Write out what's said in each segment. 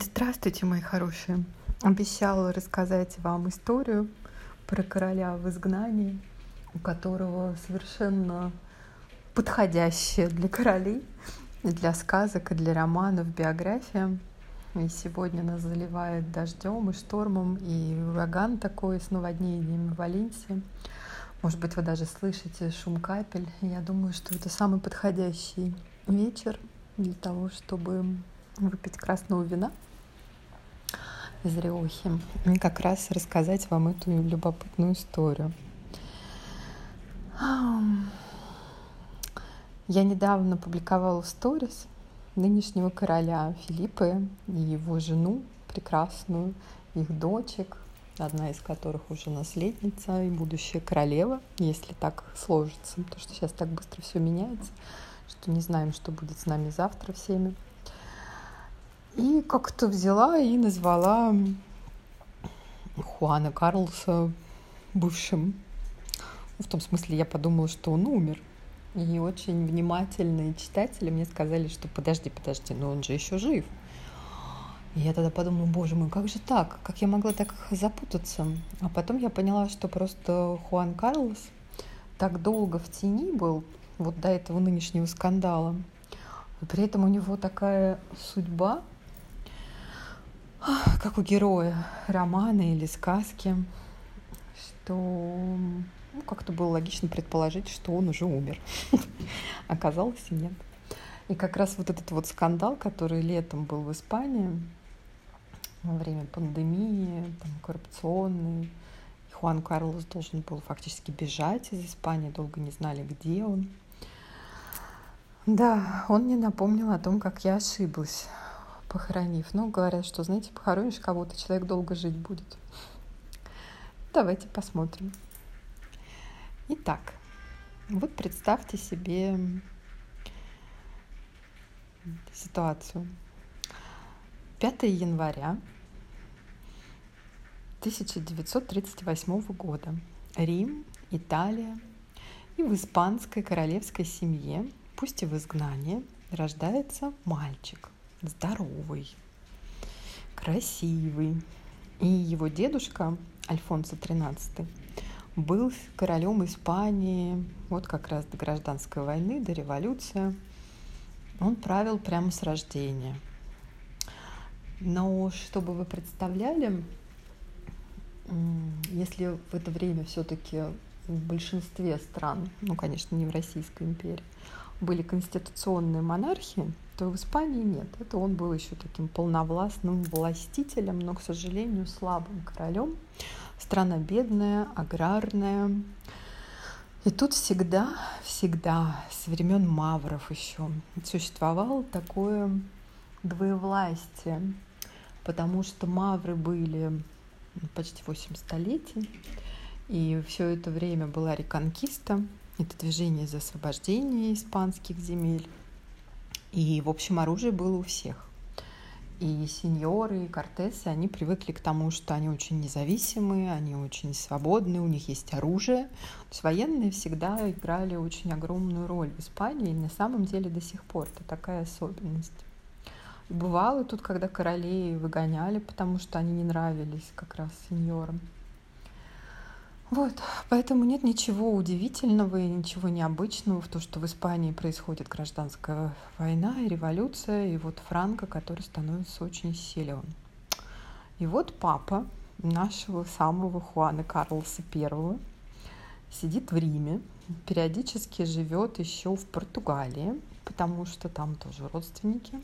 Здравствуйте, мои хорошие. Обещала рассказать вам историю про короля в изгнании, у которого совершенно подходящая для королей, для сказок и для романов биография. И сегодня нас заливает дождем и штормом, и ураган такой с наводнениями в Валенсии. Может быть, вы даже слышите шум капель. Я думаю, что это самый подходящий вечер для того, чтобы выпить красного вина из Риохи и как раз рассказать вам эту любопытную историю. Я недавно публиковала сторис нынешнего короля Филиппа и его жену прекрасную, их дочек, одна из которых уже наследница и будущая королева, если так сложится, потому что сейчас так быстро все меняется, что не знаем, что будет с нами завтра всеми. И как-то взяла и назвала Хуана Карлса бывшим. В том смысле, я подумала, что он умер. И очень внимательные читатели мне сказали, что подожди, подожди, но он же еще жив. И я тогда подумала, боже мой, как же так? Как я могла так запутаться? А потом я поняла, что просто Хуан Карлос так долго в тени был, вот до этого нынешнего скандала. При этом у него такая судьба, как у героя романа или сказки, что ну, как-то было логично предположить, что он уже умер. Оказалось, нет. И как раз вот этот вот скандал, который летом был в Испании, во время пандемии, там, коррупционный, Хуан Карлос должен был фактически бежать из Испании, долго не знали, где он. Да, он мне напомнил о том, как я ошиблась похоронив. Ну, говорят, что, знаете, похоронишь кого-то, человек долго жить будет. Давайте посмотрим. Итак, вот представьте себе ситуацию. 5 января 1938 года. Рим, Италия. И в испанской королевской семье, пусть и в изгнании, рождается мальчик – здоровый, красивый. И его дедушка Альфонсо XIII был королем Испании вот как раз до гражданской войны, до революции. Он правил прямо с рождения. Но чтобы вы представляли, если в это время все-таки в большинстве стран, ну, конечно, не в Российской империи, были конституционные монархии, то в Испании нет. Это он был еще таким полновластным властителем, но, к сожалению, слабым королем. Страна бедная, аграрная. И тут всегда, всегда, с времен Мавров еще существовало такое двоевластие, потому что Мавры были почти 8 столетий, и все это время была реконкиста, это движение за освобождение испанских земель. И, в общем, оружие было у всех. И сеньоры, и кортесы, они привыкли к тому, что они очень независимые, они очень свободны, у них есть оружие. То есть военные всегда играли очень огромную роль в Испании, и на самом деле до сих пор это такая особенность. И бывало тут, когда королей выгоняли, потому что они не нравились как раз сеньорам. Вот, поэтому нет ничего удивительного и ничего необычного в том, что в Испании происходит гражданская война и революция, и вот Франко, который становится очень силен. И вот папа нашего самого Хуана Карлоса I сидит в Риме, периодически живет еще в Португалии, потому что там тоже родственники.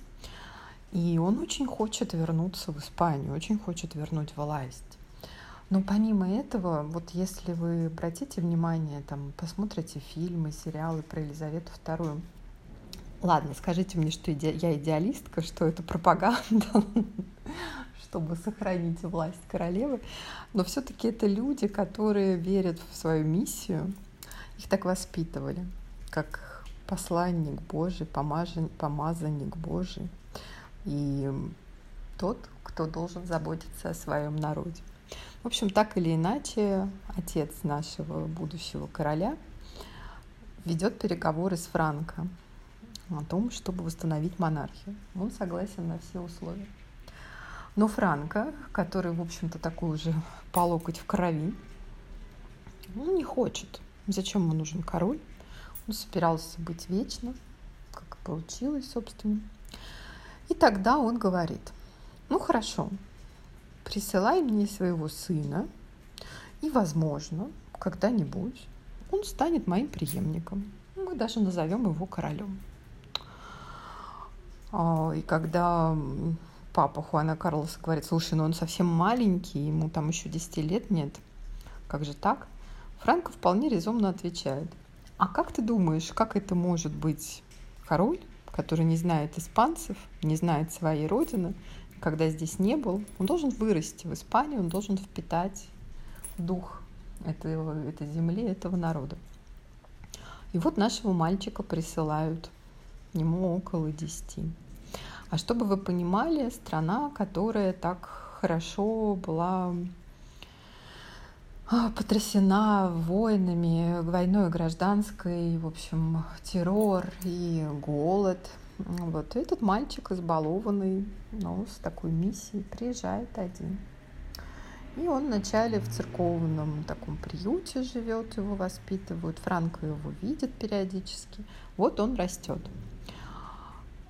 И он очень хочет вернуться в Испанию, очень хочет вернуть власть. Но помимо этого, вот если вы обратите внимание, там, посмотрите фильмы, сериалы про Елизавету II, ладно, скажите мне, что я идеалистка, что это пропаганда, чтобы сохранить власть королевы, но все-таки это люди, которые верят в свою миссию, их так воспитывали, как посланник Божий, помазанник Божий и тот, кто должен заботиться о своем народе. В общем, так или иначе, отец нашего будущего короля ведет переговоры с Франко о том, чтобы восстановить монархию. Он согласен на все условия. Но Франко, который, в общем-то, такой уже по локоть в крови, ну, не хочет. Зачем ему нужен король? Он собирался быть вечно, как получилось, собственно. И тогда он говорит, ну хорошо, присылай мне своего сына, и, возможно, когда-нибудь он станет моим преемником. Мы даже назовем его королем. А, и когда папа Хуана Карлоса говорит, слушай, ну он совсем маленький, ему там еще 10 лет нет, как же так? Франко вполне резонно отвечает, а как ты думаешь, как это может быть король, который не знает испанцев, не знает своей родины, когда здесь не был, он должен вырасти в Испании, он должен впитать дух этого, этой земли, этого народа. И вот нашего мальчика присылают, ему около десяти. А чтобы вы понимали, страна, которая так хорошо была а, потрясена войнами, войной гражданской, в общем, террор и голод. Вот этот мальчик избалованный, но с такой миссией приезжает один. И он вначале в церковном таком приюте живет, его воспитывают. Франко его видит периодически. Вот он растет.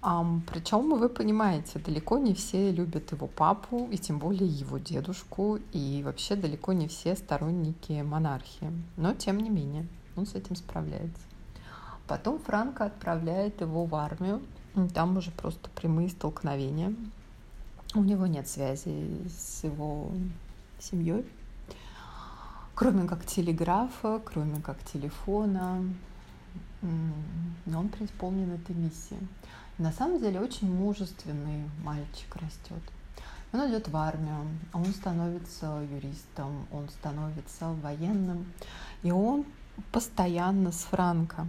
А, причем, вы понимаете, далеко не все любят его папу, и тем более его дедушку, и вообще далеко не все сторонники монархии. Но, тем не менее, он с этим справляется. Потом Франко отправляет его в армию. Там уже просто прямые столкновения. У него нет связи с его семьей, кроме как телеграфа, кроме как телефона. Но он преисполнен этой миссией. На самом деле очень мужественный мальчик растет. Он идет в армию, он становится юристом, он становится военным, и он постоянно с Франко.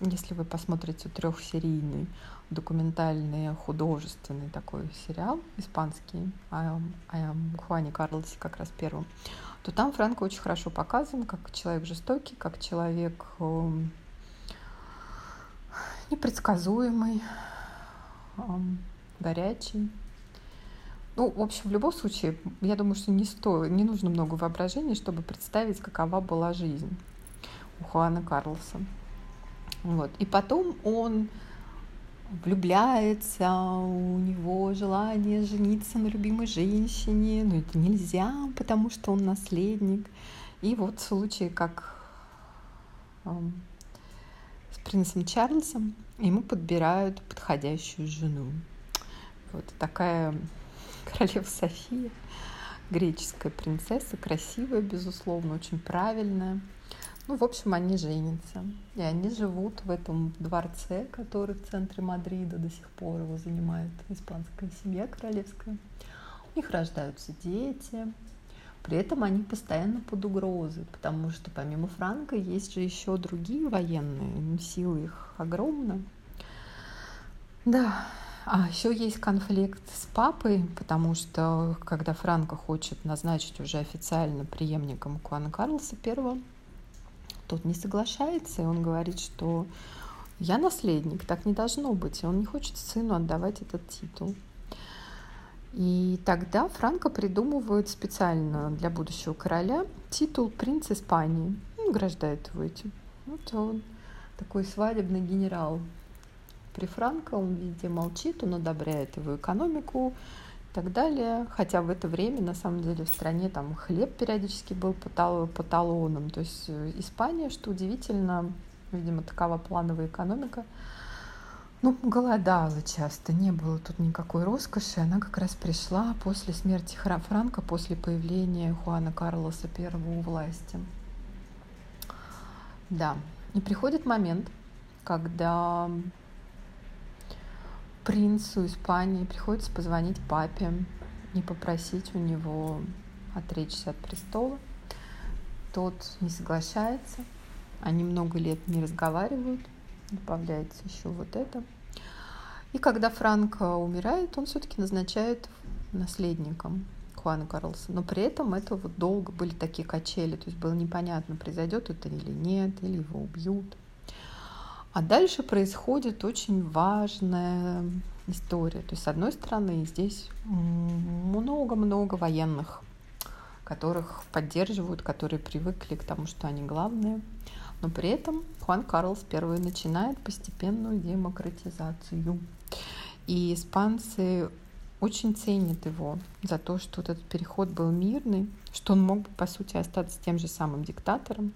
Если вы посмотрите трехсерийный документальный художественный такой сериал испанский о, Хуане Карлосе как раз первым, то там Франко очень хорошо показан как человек жестокий, как человек эм, непредсказуемый, горячий. Ну, в общем, в любом случае, я думаю, что не стоит, не нужно много воображения, чтобы представить, какова была жизнь у Хуана Карлоса. Вот. И потом он влюбляется, у него желание жениться на любимой женщине, но это нельзя, потому что он наследник. И вот в случае, как принцем Чарльзом, ему подбирают подходящую жену. Вот такая королева София, греческая принцесса, красивая, безусловно, очень правильная. Ну, в общем, они женятся. И они живут в этом дворце, который в центре Мадрида до сих пор его занимает испанская семья королевская. У них рождаются дети. При этом они постоянно под угрозой, потому что помимо Франка есть же еще другие военные, силы их огромны. Да, а еще есть конфликт с папой, потому что когда Франко хочет назначить уже официально преемником Куана Карлоса I, тот не соглашается, и он говорит, что я наследник, так не должно быть, и он не хочет сыну отдавать этот титул. И тогда Франко придумывает специально для будущего короля титул «Принц Испании». Он награждает его этим. Вот он такой свадебный генерал. При Франко он везде молчит, он одобряет его экономику так далее. Хотя в это время, на самом деле, в стране там хлеб периодически был по талонам. То есть э, Испания, что удивительно, видимо, такова плановая экономика – ну, голодала часто, не было тут никакой роскоши. Она как раз пришла после смерти Франка, после появления Хуана Карлоса I у власти. Да, и приходит момент, когда принцу Испании приходится позвонить папе и попросить у него отречься от престола. Тот не соглашается, они много лет не разговаривают, добавляется еще вот это. И когда Франко умирает, он все-таки назначает наследником Хуана Карлоса. Но при этом это вот долго были такие качели, то есть было непонятно, произойдет это или нет, или его убьют. А дальше происходит очень важное история. То есть, с одной стороны, здесь много-много военных, которых поддерживают, которые привыкли к тому, что они главные. Но при этом Хуан Карлос I начинает постепенную демократизацию. И испанцы очень ценят его за то, что этот переход был мирный, что он мог бы, по сути, остаться тем же самым диктатором,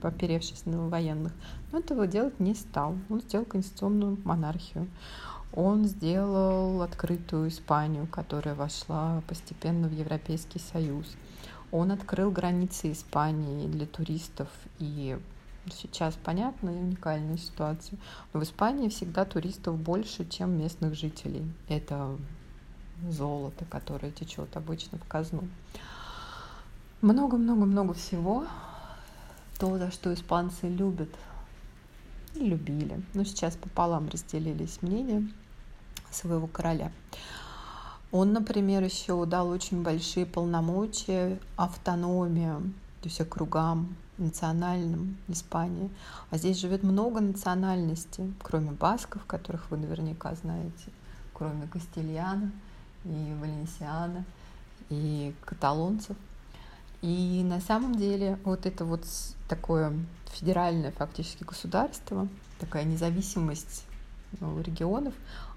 поперевшись на военных. Но этого делать не стал. Он сделал конституционную монархию. Он сделал открытую Испанию, которая вошла постепенно в Европейский Союз. Он открыл границы Испании для туристов и сейчас понятно и уникальная ситуация. Но в Испании всегда туристов больше, чем местных жителей. Это золото, которое течет обычно в казну. Много-много-много всего. То, за что испанцы любят и любили. Но сейчас пополам разделились мнения своего короля. Он, например, еще дал очень большие полномочия, автономию, то есть округам национальным Испании. А здесь живет много национальностей, кроме басков, которых вы наверняка знаете, кроме кастильяна и валенсиана, и каталонцев. И на самом деле вот это вот такое федеральное фактически государство, такая независимость ну, регионов,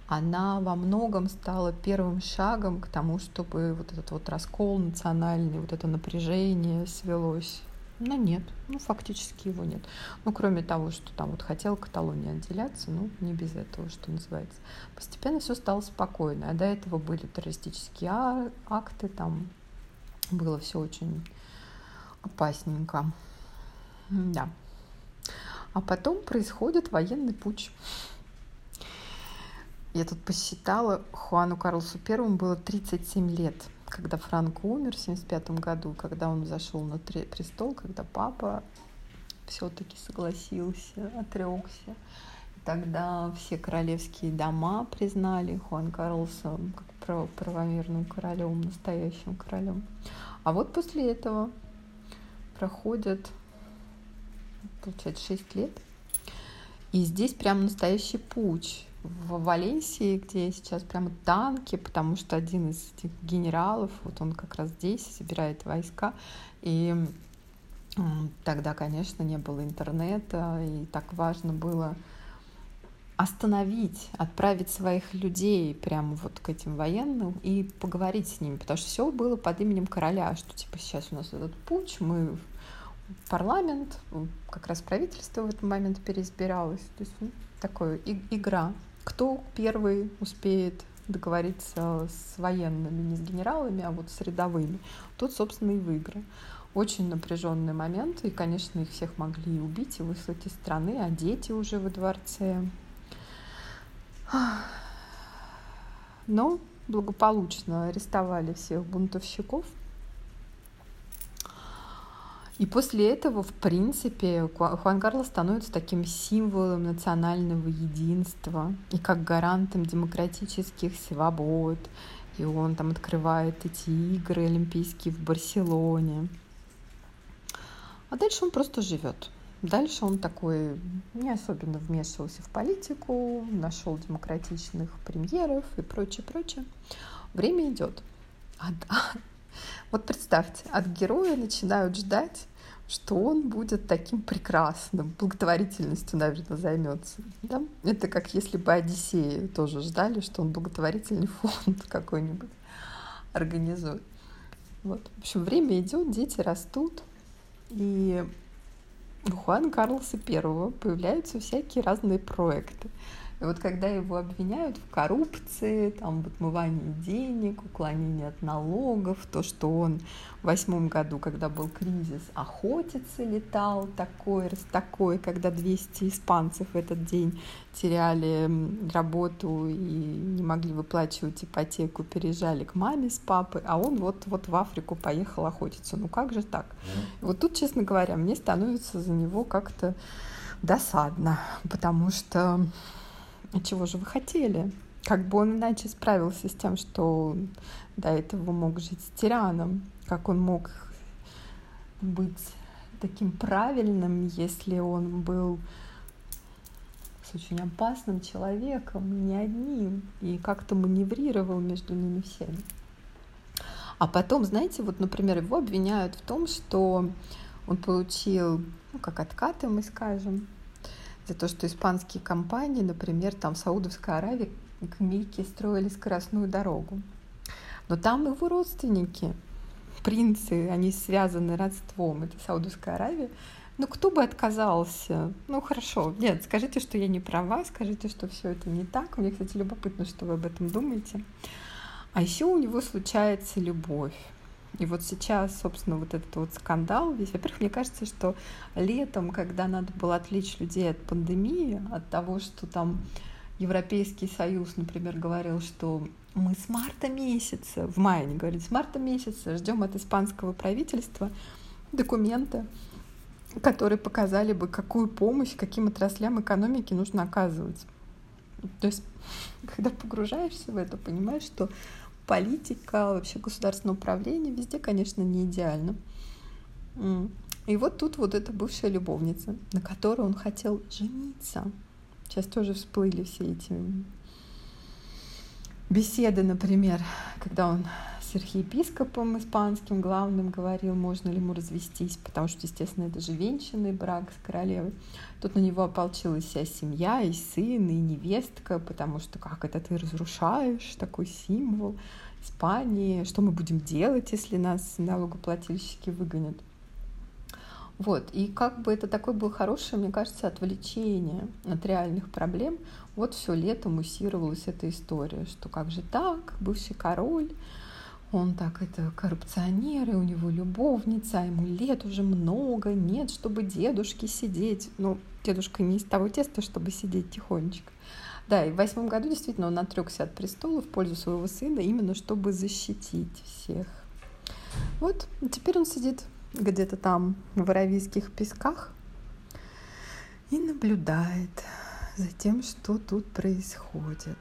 она во многом стала первым шагом к тому, чтобы вот этот вот раскол национальный, вот это напряжение свелось. Но нет, ну фактически его нет. Ну кроме того, что там вот хотела Каталония отделяться, ну не без этого, что называется. Постепенно все стало спокойно. А до этого были террористические а, акты, там было все очень опасненько. Да. А потом происходит военный путь. Я тут посчитала, Хуану Карлосу Первому было 37 лет, когда Франко умер в 75 году, когда он зашел на престол, когда папа все-таки согласился, отрекся. Тогда все королевские дома признали Хуан Карлоса как правомерным королем, настоящим королем. А вот после этого проходит, получается, 6 лет. И здесь прям настоящий путь в Валенсии, где сейчас прямо танки, потому что один из этих генералов, вот он как раз здесь собирает войска, и тогда, конечно, не было интернета, и так важно было остановить, отправить своих людей прямо вот к этим военным и поговорить с ними, потому что все было под именем короля, что типа сейчас у нас этот путь, мы парламент, как раз правительство в этот момент переизбиралось, то есть ну, такая игра кто первый успеет договориться с военными, не с генералами, а вот с рядовыми, тот, собственно, и выиграл. Очень напряженный момент, и, конечно, их всех могли убить и выслать из страны, а дети уже во дворце. Но благополучно арестовали всех бунтовщиков – и после этого, в принципе, Хуан Карлос становится таким символом национального единства и как гарантом демократических свобод. И он там открывает эти игры олимпийские в Барселоне. А дальше он просто живет. Дальше он такой не особенно вмешивался в политику, нашел демократичных премьеров и прочее, прочее. Время идет. А, вот представьте, от героя начинают ждать, что он будет таким прекрасным, благотворительностью, наверное, займется. Да? Это как если бы Одиссея тоже ждали, что он благотворительный фонд какой-нибудь организует. Вот. В общем, время идет, дети растут, и у Хуана Карлоса Первого появляются всякие разные проекты. И вот когда его обвиняют в коррупции, там, в отмывании денег, уклонении от налогов, то, что он в восьмом году, когда был кризис, охотиться летал такой, раз такой, когда 200 испанцев в этот день теряли работу и не могли выплачивать ипотеку, переезжали к маме с папой, а он вот, вот в Африку поехал охотиться. Ну как же так? Mm. Вот тут, честно говоря, мне становится за него как-то досадно, потому что а чего же вы хотели? Как бы он иначе справился с тем, что до этого мог жить с тираном? Как он мог быть таким правильным, если он был с очень опасным человеком, не одним, и как-то маневрировал между ними всеми. А потом, знаете, вот, например, его обвиняют в том, что он получил, ну, как откаты, мы скажем, за то, что испанские компании, например, там в Саудовской Аравии к Мекке строили скоростную дорогу. Но там его родственники, принцы, они связаны родством, это Саудовская Аравия. Ну, кто бы отказался? Ну, хорошо. Нет, скажите, что я не права, скажите, что все это не так. Мне, кстати, любопытно, что вы об этом думаете. А еще у него случается любовь. И вот сейчас, собственно, вот этот вот скандал весь. Во-первых, мне кажется, что летом, когда надо было отвлечь людей от пандемии, от того, что там Европейский Союз, например, говорил, что мы с марта месяца, в мае они говорят, с марта месяца ждем от испанского правительства документы, которые показали бы, какую помощь, каким отраслям экономики нужно оказывать. То есть, когда погружаешься в это, понимаешь, что политика, вообще государственное управление везде, конечно, не идеально. И вот тут вот эта бывшая любовница, на которой он хотел жениться. Сейчас тоже всплыли все эти беседы, например, когда он с архиепископом испанским главным говорил, можно ли ему развестись, потому что, естественно, это же венчанный брак с королевой. Тут на него ополчилась вся семья, и сын, и невестка, потому что как это ты разрушаешь такой символ Испании, что мы будем делать, если нас налогоплательщики выгонят. Вот, и как бы это такое было хорошее, мне кажется, отвлечение от реальных проблем. Вот все лето муссировалась эта история, что как же так, бывший король, он так это коррупционер, и у него любовница, а ему лет уже много, нет, чтобы дедушке сидеть. Ну, дедушка не из того теста, чтобы сидеть тихонечко. Да, и в восьмом году действительно он отрекся от престола в пользу своего сына, именно чтобы защитить всех. Вот, теперь он сидит где-то там в Аравийских песках и наблюдает за тем, что тут происходит.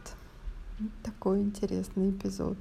Такой интересный эпизод.